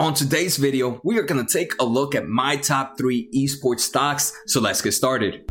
On today's video, we are going to take a look at my top three esports stocks, so let's get started.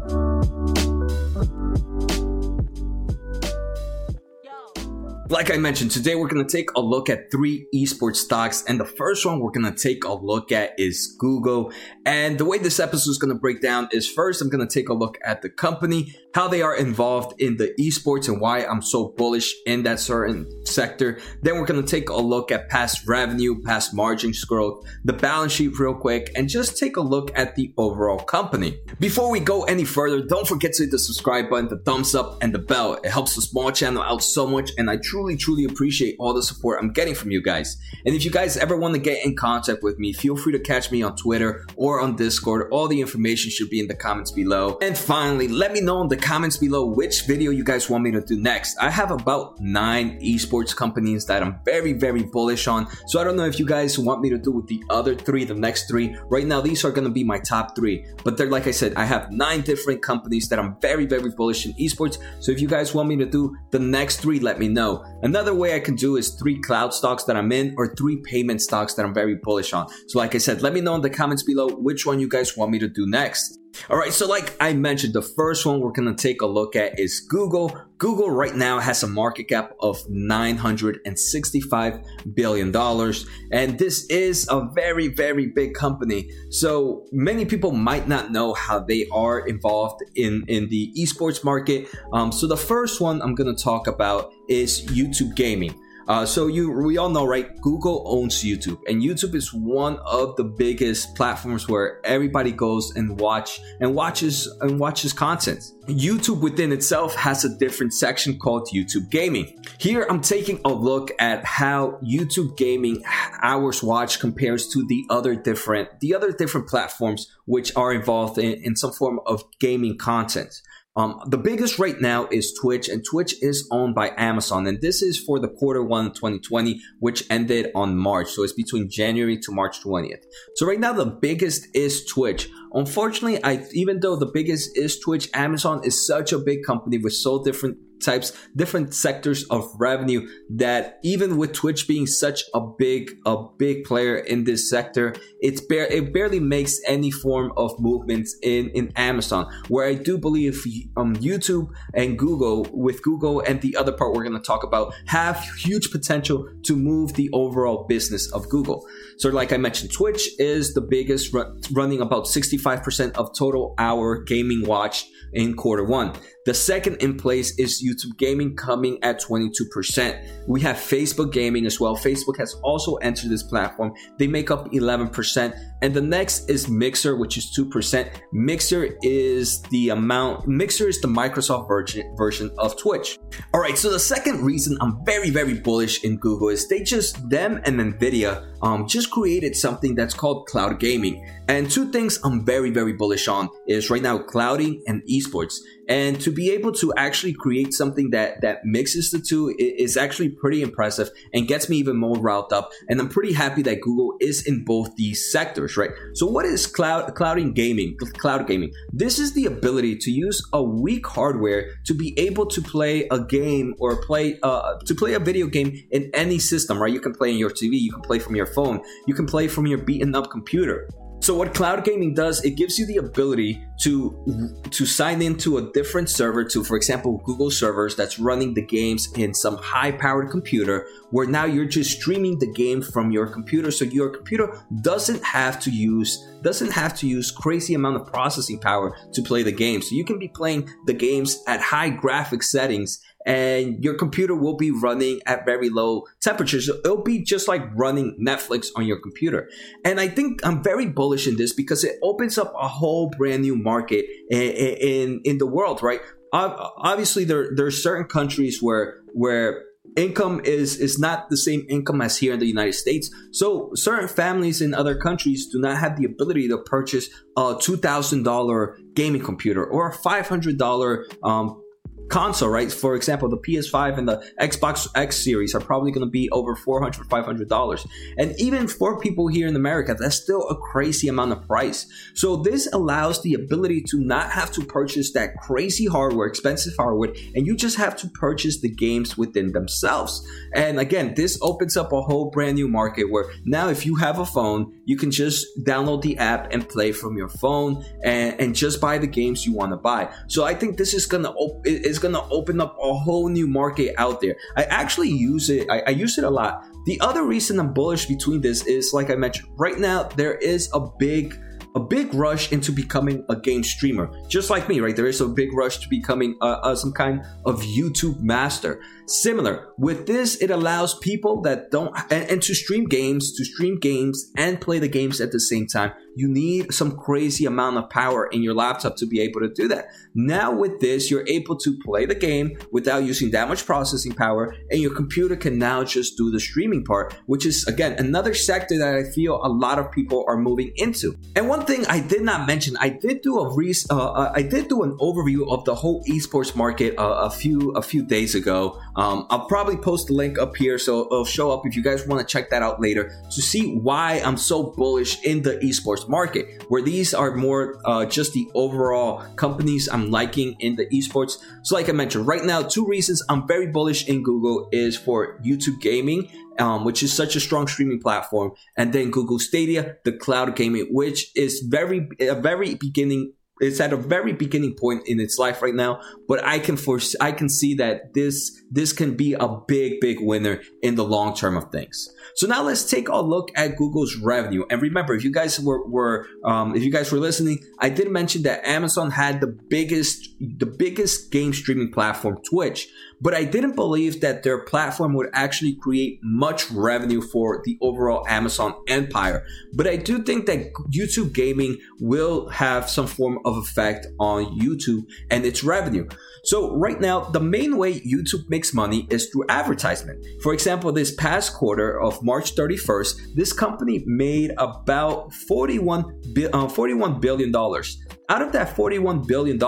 Like I mentioned, today we're going to take a look at three esports stocks. And the first one we're going to take a look at is Google. And the way this episode is going to break down is first, I'm going to take a look at the company, how they are involved in the esports and why I'm so bullish in that certain sector. Then we're going to take a look at past revenue, past margins growth, the balance sheet real quick, and just take a look at the overall company. Before we go any further, don't forget to hit the subscribe button, the thumbs up, and the bell. It helps the small channel out so much, and I truly truly, truly appreciate all the support I'm getting from you guys. And if you guys ever want to get in contact with me, feel free to catch me on Twitter or on Discord. All the information should be in the comments below. And finally, let me know in the comments below which video you guys want me to do next. I have about nine esports companies that I'm very, very bullish on. So I don't know if you guys want me to do with the other three, the next three. Right now, these are going to be my top three. But they're, like I said, I have nine different companies that I'm very, very bullish in esports. So if you guys want me to do the next three, let me know. Another way I can do is three cloud stocks that I'm in or three payment stocks that I'm very bullish on. So like I said, let me know in the comments below which one you guys want me to do next. All right, so like I mentioned, the first one we're gonna take a look at is Google. Google right now has a market cap of $965 billion, and this is a very, very big company. So many people might not know how they are involved in, in the esports market. Um, so the first one I'm gonna talk about is YouTube gaming. Uh, so you, we all know, right? Google owns YouTube, and YouTube is one of the biggest platforms where everybody goes and watch and watches and watches content. YouTube within itself has a different section called YouTube Gaming. Here, I'm taking a look at how YouTube Gaming hours watch compares to the other different the other different platforms which are involved in, in some form of gaming content. Um, the biggest right now is Twitch, and Twitch is owned by Amazon. And this is for the quarter one 2020, which ended on March. So it's between January to March 20th. So right now, the biggest is Twitch. Unfortunately, I even though the biggest is Twitch, Amazon is such a big company with so different types, different sectors of revenue that even with Twitch being such a big, a big player in this sector, it's bare, it barely makes any form of movements in, in Amazon. Where I do believe um, YouTube and Google, with Google and the other part we're going to talk about, have huge potential to move the overall business of Google. So, like I mentioned, Twitch is the biggest, running about 65% of total hour gaming watched in quarter one. The second in place is YouTube Gaming coming at 22%. We have Facebook Gaming as well. Facebook has also entered this platform. They make up 11%. And the next is Mixer, which is 2%. Mixer is the amount, Mixer is the Microsoft version, version of Twitch. All right, so the second reason I'm very, very bullish in Google is they just, them and NVIDIA um, just created something that's called cloud gaming. And two things I'm very, very bullish on is right now clouding and esports. And to be able to actually create something that that mixes the two is actually pretty impressive and gets me even more riled up. And i'm pretty happy that google is in both these sectors right? So what is cloud clouding gaming cloud gaming? This is the ability to use a weak hardware to be able to play a game or play uh, to play a video game in any system right? You can play on your tv you can play from your phone you can play from your beaten up computer so what cloud gaming does, it gives you the ability to to sign into a different server to, for example, Google servers that's running the games in some high-powered computer, where now you're just streaming the game from your computer. So your computer doesn't have to use doesn't have to use crazy amount of processing power to play the game. So you can be playing the games at high graphic settings and your computer will be running at very low temperatures. So it'll be just like running Netflix on your computer. And I think I'm very bullish in this because it opens up a whole brand new market in in, in the world, right? Obviously, there there are certain countries where where income is is not the same income as here in the United States. So certain families in other countries do not have the ability to purchase a two thousand dollar gaming computer or a five hundred dollar um, console, right? For example, the PS5 and the Xbox X series are probably going to be over $400, $500. And even for people here in America, that's still a crazy amount of price. So this allows the ability to not have to purchase that crazy hardware, expensive hardware, and you just have to purchase the games within themselves. And again, this opens up a whole brand new market where now if you have a phone, you can just download the app and play from your phone and, and just buy the games you want to buy. So I think this is gonna op- is gonna open up a whole new market out there. I actually use it. I, I use it a lot. The other reason I'm bullish between this is, like I mentioned, right now there is a big a big rush into becoming a game streamer, just like me, right? There is a big rush to becoming uh, uh, some kind of YouTube master. Similar with this, it allows people that don't and, and to stream games, to stream games and play the games at the same time. You need some crazy amount of power in your laptop to be able to do that. Now with this, you're able to play the game without using that much processing power, and your computer can now just do the streaming part, which is again another sector that I feel a lot of people are moving into. And one thing I did not mention, I did do a re- uh, uh, I did do an overview of the whole esports market uh, a few a few days ago. Um, I'll probably post the link up here so it'll show up if you guys want to check that out later to see why I'm so bullish in the esports market, where these are more uh, just the overall companies I'm liking in the esports. So, like I mentioned, right now, two reasons I'm very bullish in Google is for YouTube gaming um, which is such a strong streaming platform, and then Google Stadia, the cloud gaming, which is very a very beginning it's at a very beginning point in its life right now but i can foresee i can see that this this can be a big big winner in the long term of things. So now let's take a look at google's revenue. And remember if you guys were, were um, if you guys were listening i did mention that amazon had the biggest the biggest game streaming platform twitch. But I didn't believe that their platform would actually create much revenue for the overall Amazon empire. But I do think that YouTube gaming will have some form of effect on YouTube and its revenue. So right now, the main way YouTube makes money is through advertisement. For example, this past quarter of March 31st, this company made about 41, uh, $41 billion. Out of that $41 billion,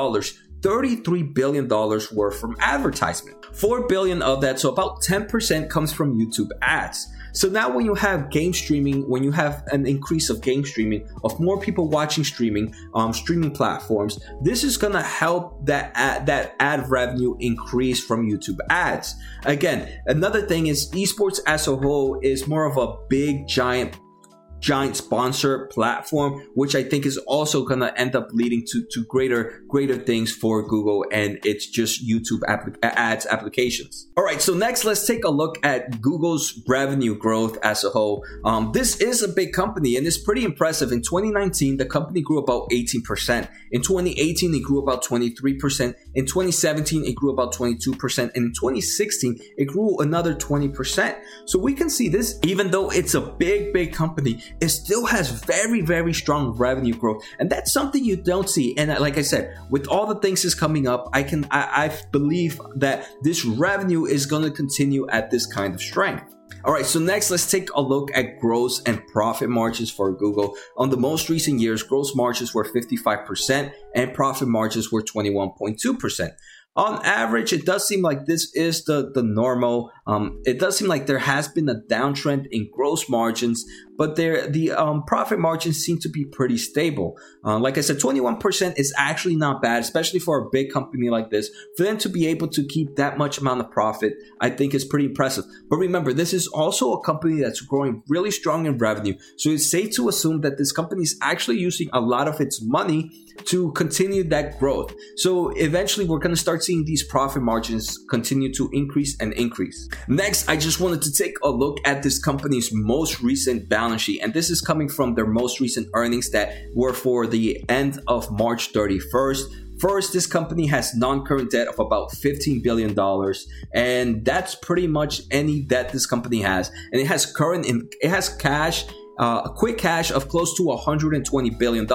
$33 billion worth from advertisement. 4 billion of that, so about 10% comes from YouTube ads. So now when you have game streaming, when you have an increase of game streaming, of more people watching streaming, um, streaming platforms, this is gonna help that ad, that ad revenue increase from YouTube ads. Again, another thing is esports as a whole is more of a big giant giant sponsor platform, which I think is also going to end up leading to, to greater, greater things for Google and it's just YouTube app- ads applications. All right. So next, let's take a look at Google's revenue growth as a whole. Um, this is a big company and it's pretty impressive. In 2019, the company grew about 18%. In 2018, it grew about 23%. In 2017, it grew about 22%. And in 2016, it grew another 20%. So we can see this, even though it's a big, big company, it still has very, very strong revenue growth. And that's something you don't see. And like I said, with all the things that's coming up, I can, I, I believe that this revenue is going to continue at this kind of strength. All right, so next let's take a look at gross and profit margins for Google. On the most recent years, gross margins were 55% and profit margins were 21.2% on average, it does seem like this is the, the normal. Um, it does seem like there has been a downtrend in gross margins, but there the um, profit margins seem to be pretty stable. Uh, like I said, 21% is actually not bad, especially for a big company like this. For them to be able to keep that much amount of profit, I think is pretty impressive. But remember, this is also a company that's growing really strong in revenue. So it's safe to assume that this company is actually using a lot of its money to continue that growth. So eventually we're going to start seeing these profit margins continue to increase and increase. Next, I just wanted to take a look at this company's most recent balance sheet. And this is coming from their most recent earnings that were for the end of March 31st. First, this company has non-current debt of about $15 billion, and that's pretty much any debt this company has. And it has current, it has cash uh, a quick cash of close to $120 billion.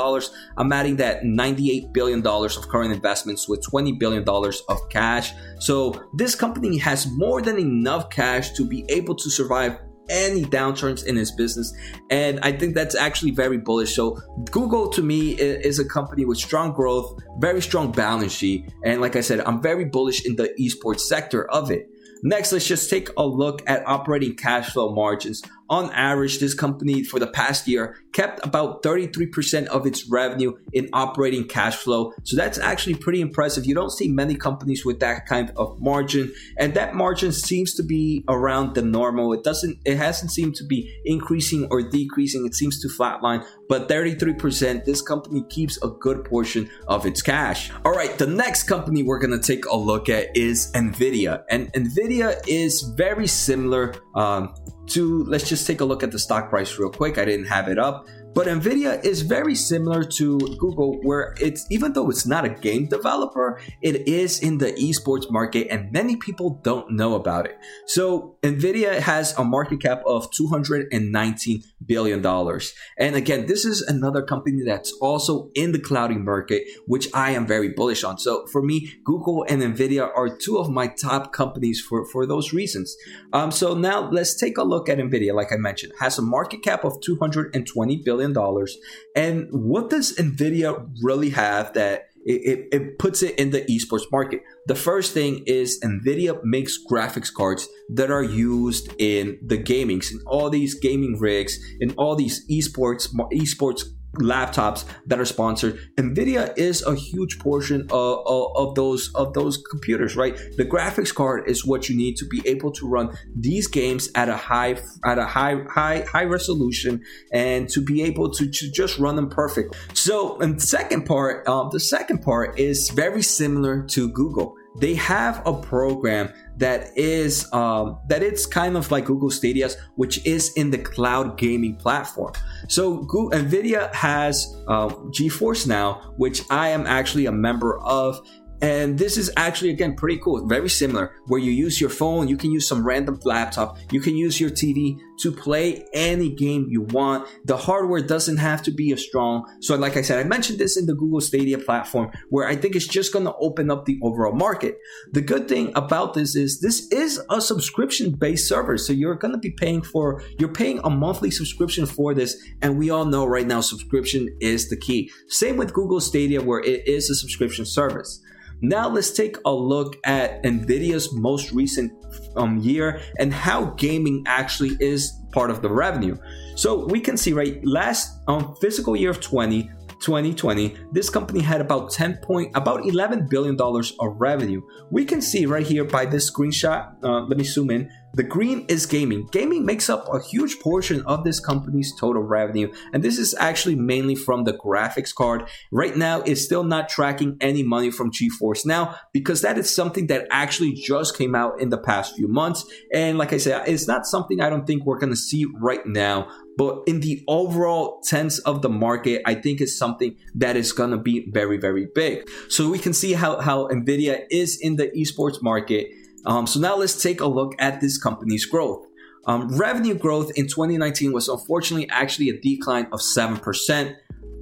I'm adding that $98 billion of current investments with $20 billion of cash. So this company has more than enough cash to be able to survive any downturns in his business. And I think that's actually very bullish. So Google to me is a company with strong growth, very strong balance sheet. And like I said, I'm very bullish in the esports sector of it. Next, let's just take a look at operating cash flow margins on average, this company for the past year kept about 33% of its revenue in operating cash flow. So that's actually pretty impressive. You don't see many companies with that kind of margin. And that margin seems to be around the normal. It doesn't, it hasn't seemed to be increasing or decreasing. It seems to flatline. But 33%, this company keeps a good portion of its cash. All right, the next company we're going to take a look at is NVIDIA. And NVIDIA is very similar um, to let's just take a look at the stock price real quick. I didn't have it up, but Nvidia is very similar to Google, where it's even though it's not a game developer, it is in the esports market, and many people don't know about it. So Nvidia has a market cap of 219 billion dollars, and again, this is another company that's also in the clouding market, which I am very bullish on. So for me, Google and Nvidia are two of my top companies for for those reasons. Um, so now let's take a look at Nvidia. Like I mentioned, has a market cap of 220 billion billion. And what does NVIDIA really have that it, it, it, puts it in the esports market? The first thing is NVIDIA makes graphics cards that are used in the gamings, in all these gaming rigs, in all these esports esports laptops that are sponsored. Nvidia is a huge portion of, of, of, those of those computers right? The graphics card is what you need to be able to run these games at a high at a high high high resolution and to be able to, to just run them perfect. So and second part um, the second part is very similar to google they have a program that is um, that it's kind of like Google Stadia's, which is in the cloud gaming platform. So Google, Nvidia has uh, GeForce Now, which I am actually a member of, and this is actually, again, pretty cool. Very similar, where you use your phone, you can use some random laptop, you can use your TV to play any game you want. The hardware doesn't have to be as strong. So, like I said, I mentioned this in the Google Stadia platform, where I think it's just going to open up the overall market. The good thing about this is this is a subscription based server. So, you're going to be paying for, you're paying a monthly subscription for this. And we all know right now, subscription is the key. Same with Google Stadia, where it is a subscription service. Now let's take a look at NVIDIA's most recent um, year and how gaming actually is part of the revenue. So we can see right last um, fiscal year of 20, 2020, this company had about 10 point, about 11 billion dollars of revenue. We can see right here by this screenshot. Uh, let me zoom in. The green is gaming. Gaming makes up a huge portion of this company's total revenue, and this is actually mainly from the graphics card. Right now, it's still not tracking any money from GeForce Now because that is something that actually just came out in the past few months. And like I said, it's not something I don't think we're going to see right now. But in the overall sense of the market, I think it's something that is going to be very, very big. So we can see how, how NVIDIA is in the esports market. Um, so now let's take a look at this company's growth. Um, revenue growth in 2019 was unfortunately actually a decline of 7%.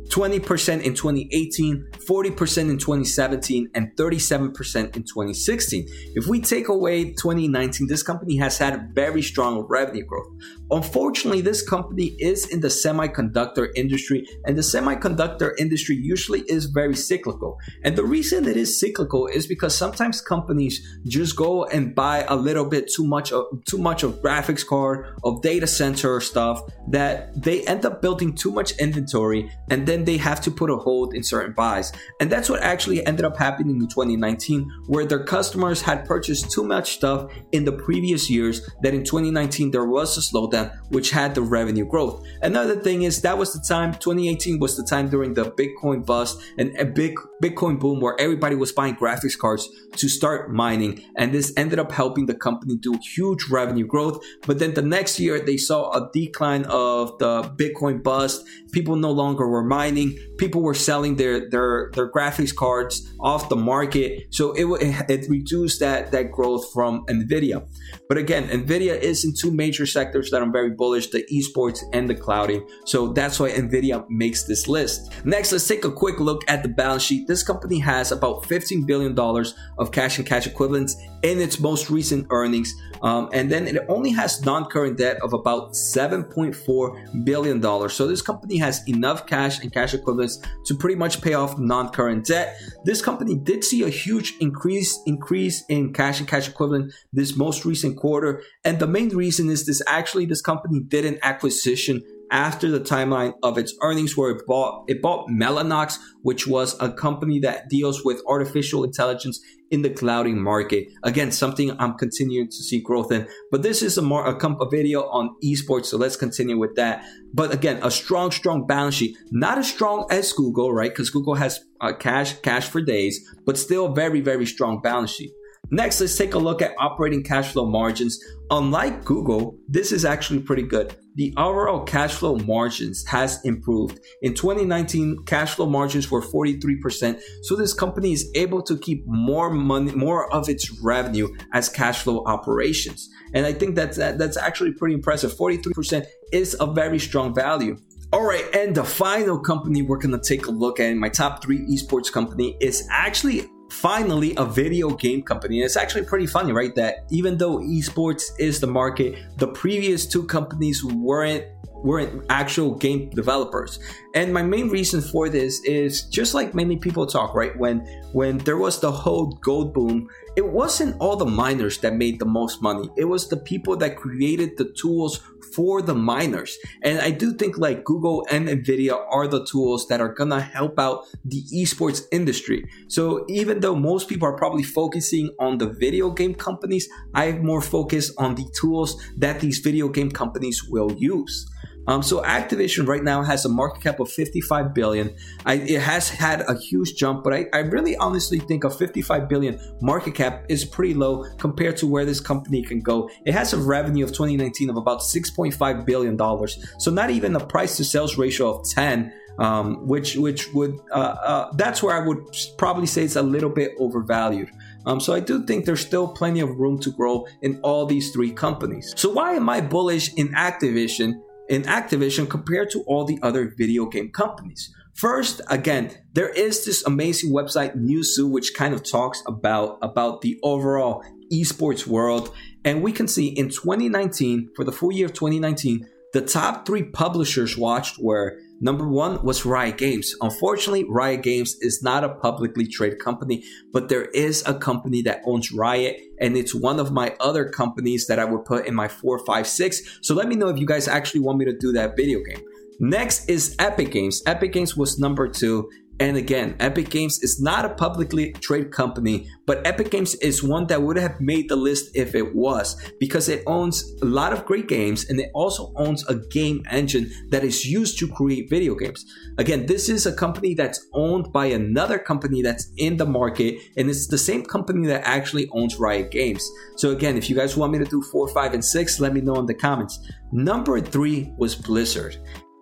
20% in 2018, 40% in 2017, and 37% in 2016. If we take away 2019, this company has had very strong revenue growth. Unfortunately, this company is in the semiconductor industry, and the semiconductor industry usually is very cyclical. And the reason it is cyclical is because sometimes companies just go and buy a little bit too much of too much of graphics card, of data center stuff that they end up building too much inventory and then they have to put a hold in certain buys. And that's what actually ended up happening in 2019, where their customers had purchased too much stuff in the previous years that in 2019 there was a slowdown, which had the revenue growth. Another thing is that was the time, 2018 was the time during the Bitcoin bust and a big Bitcoin boom where everybody was buying graphics cards to start mining. And this ended up helping the company do huge revenue growth. But then the next year they saw a decline of the Bitcoin bust. People no longer were mining. People were selling their their their graphics cards off the market, so it it reduced that that growth from Nvidia. But again, Nvidia is in two major sectors that I'm very bullish: the esports and the clouding. So that's why Nvidia makes this list. Next, let's take a quick look at the balance sheet. This company has about $15 billion of cash and cash equivalents in its most recent earnings. Um, and then it only has non current debt of about $7.4 billion. So this company has enough cash and cash equivalents to pretty much pay off non current debt. This company did see a huge increase increase in cash and cash equivalent this most recent quarter. And the main reason is this actually, this company did an acquisition after the timeline of its earnings where it bought it bought Mellanox, which was a company that deals with artificial intelligence in the clouding market. Again, something I'm continuing to see growth in. But this is a more a, a video on esports, so let's continue with that. But again, a strong, strong balance sheet, not as strong as Google, right? Because Google has uh, cash, cash for days, but still very, very strong balance sheet. Next, let's take a look at operating cash flow margins. Unlike Google, this is actually pretty good. The overall cash flow margins has improved. In 2019, cash flow margins were 43%. So this company is able to keep more money, more of its revenue as cash flow operations. And I think that's, that's actually pretty impressive. 43% is a very strong value. All right, and the final company we're gonna take a look at in my top three esports company is actually finally a video game company. And it's actually pretty funny, right? That even though esports is the market, the previous two companies weren't weren't actual game developers. And my main reason for this is just like many people talk, right? When when there was the whole gold boom, it wasn't all the miners that made the most money. It was the people that created the tools for the miners. And I do think like Google and Nvidia are the tools that are gonna help out the esports industry. So even though most people are probably focusing on the video game companies, I have more focus on the tools that these video game companies will use. Um, so Activision right now has a market cap of 55 billion. I, it has had a huge jump, but I, I really honestly think a 55 billion market cap is pretty low compared to where this company can go. It has a revenue of 2019 of about 6.5 billion dollars. So not even a price to sales ratio of 10. Um, which which would uh, uh, that's where I would probably say it's a little bit overvalued. Um, so I do think there's still plenty of room to grow in all these three companies. So why am I bullish in Activision in Activision compared to all the other video game companies. First, again, there is this amazing website Newzoo which kind of talks about about the overall esports world and we can see in 2019 for the full year of 2019 the top 3 publishers watched were Number one was Riot Games. Unfortunately, Riot Games is not a publicly traded company, but there is a company that owns Riot, and it's one of my other companies that I would put in my four, five, six. So let me know if you guys actually want me to do that video game. Next is Epic Games. Epic Games was number two. And again, Epic Games is not a publicly traded company, but Epic Games is one that would have made the list if it was because it owns a lot of great games and it also owns a game engine that is used to create video games. Again, this is a company that's owned by another company that's in the market and it's the same company that actually owns Riot Games. So again, if you guys want me to do four, five, and six, let me know in the comments. Number three was Blizzard.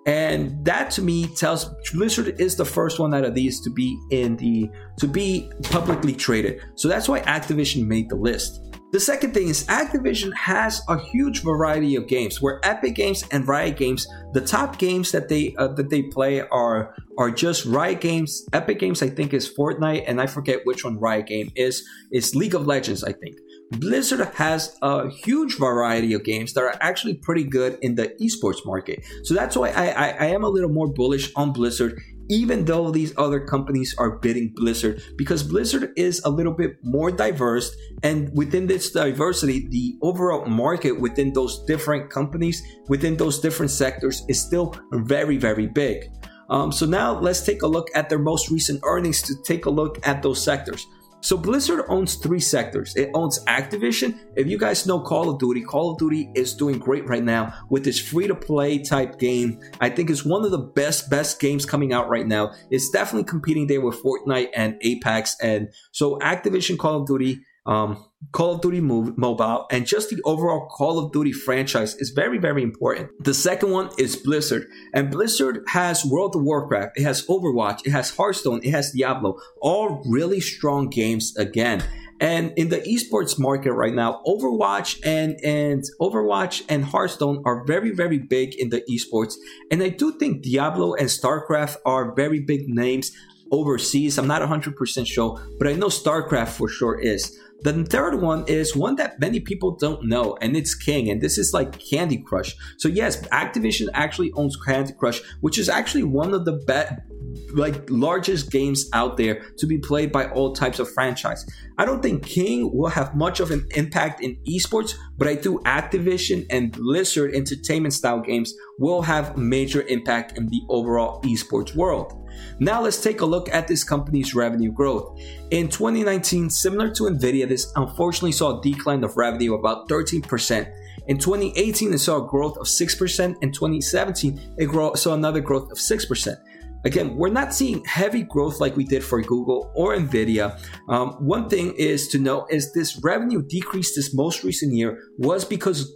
And that to me tells Blizzard is the first one out of these to be in the to be publicly traded. So that's why Activision made the list. The second thing is Activision has a huge variety of games where Epic Games and Riot Games, the top games that they uh, that they play are are just Riot Games. Epic Games I think is Fortnite and I forget which one Riot Game is. It's League of Legends I think. Blizzard has a huge variety of games that are actually pretty good in the esports market. So that's why I, I, I, am a little more bullish on Blizzard, even though these other companies are bidding Blizzard, because Blizzard is a little bit more diverse. And within this diversity, the overall market within those different companies, within those different sectors, is still very, very big. Um, so now let's take a look at their most recent earnings to take a look at those sectors. So Blizzard owns three sectors. It owns Activision. If you guys know Call of Duty, Call of Duty is doing great right now with this free to play type game. I think it's one of the best best games coming out right now. It's definitely competing there with Fortnite and Apex and so Activision Call of Duty um, Call of Duty Mobile, and just the overall Call of Duty franchise is very, very important. The second one is Blizzard, and Blizzard has World of Warcraft, it has Overwatch, it has Hearthstone, it has Diablo, all really strong games again. And in the esports market right now, Overwatch and and Overwatch and Hearthstone are very very big in the esports. And I do think Diablo and StarCraft are very big names overseas. I'm not 100% sure, but I know StarCraft for sure is. The third one is one that many people don't know, and it's King, and this is like Candy Crush. So yes, Activision actually owns Candy Crush, which is actually one of the best like largest games out there to be played by all types of franchise. I don't think King will have much of an impact in esports, but I do Activision and Blizzard entertainment style games will have major impact in the overall esports world. Now let's take a look at this company's revenue growth. In 2019, similar to Nvidia, this unfortunately saw a decline of revenue about 13%. In 2018, it saw a growth of 6%. In 2017, it saw another growth of 6%. Again, we're not seeing heavy growth like we did for Google or Nvidia. Um, one thing is to note is this revenue decrease this most recent year was because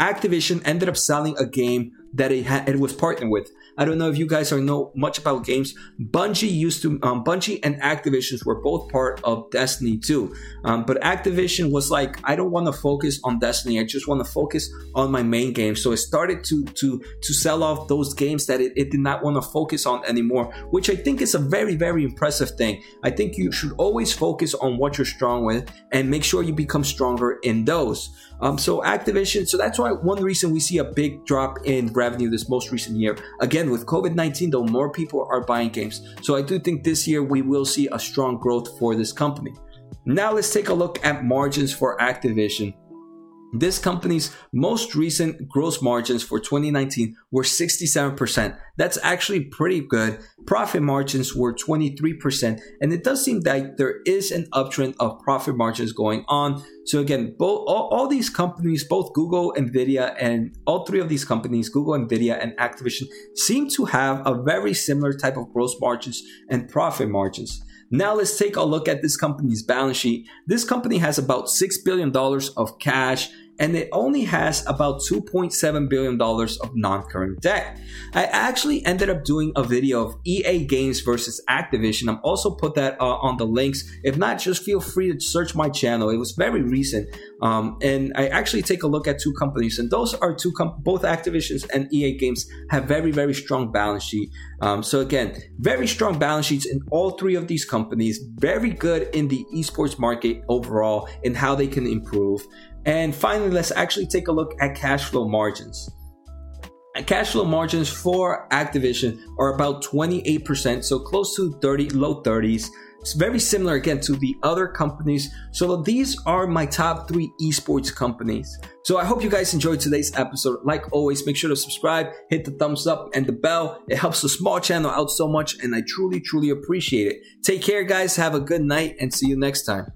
Activision ended up selling a game that it, had, it was partnered with. I don't know if you guys are know much about games. Bungie used to, um, Bungie and Activision were both part of Destiny 2. Um, but Activision was like, I don't want to focus on Destiny. I just want to focus on my main game. So it started to to to sell off those games that it, it did not want to focus on anymore, which I think is a very very impressive thing. I think you should always focus on what you're strong with and make sure you become stronger in those. Um, so Activision, so that's why one reason we see a big drop in revenue this most recent year. Again, with COVID 19, though, more people are buying games. So I do think this year we will see a strong growth for this company. Now let's take a look at margins for Activision. This company's most recent gross margins for 2019 were 67%. That's actually pretty good. Profit margins were 23%, and it does seem that there is an uptrend of profit margins going on. So again, both all, all these companies, both Google, Nvidia, and all three of these companies, Google, Nvidia, and Activision, seem to have a very similar type of gross margins and profit margins. Now let's take a look at this company's balance sheet. This company has about $6 billion of cash and it only has about $2.7 billion of non-current debt. I actually ended up doing a video of EA Games versus Activision. I'm also put that uh, on the links. If not, just feel free to search my channel. It was very recent. Um, and I actually take a look at two companies and those are two, com- both Activisions and EA Games have very, very strong balance sheet. Um, so again, very strong balance sheets in all three of these companies, very good in the esports market overall and how they can improve. And finally, let's actually take a look at cash flow margins. Cash flow margins for Activision are about 28%, so close to 30, low 30s. It's very similar again to the other companies. So these are my top three esports companies. So I hope you guys enjoyed today's episode. Like always, make sure to subscribe, hit the thumbs up and the bell. It helps the small channel out so much and I truly, truly appreciate it. Take care guys. Have a good night and see you next time.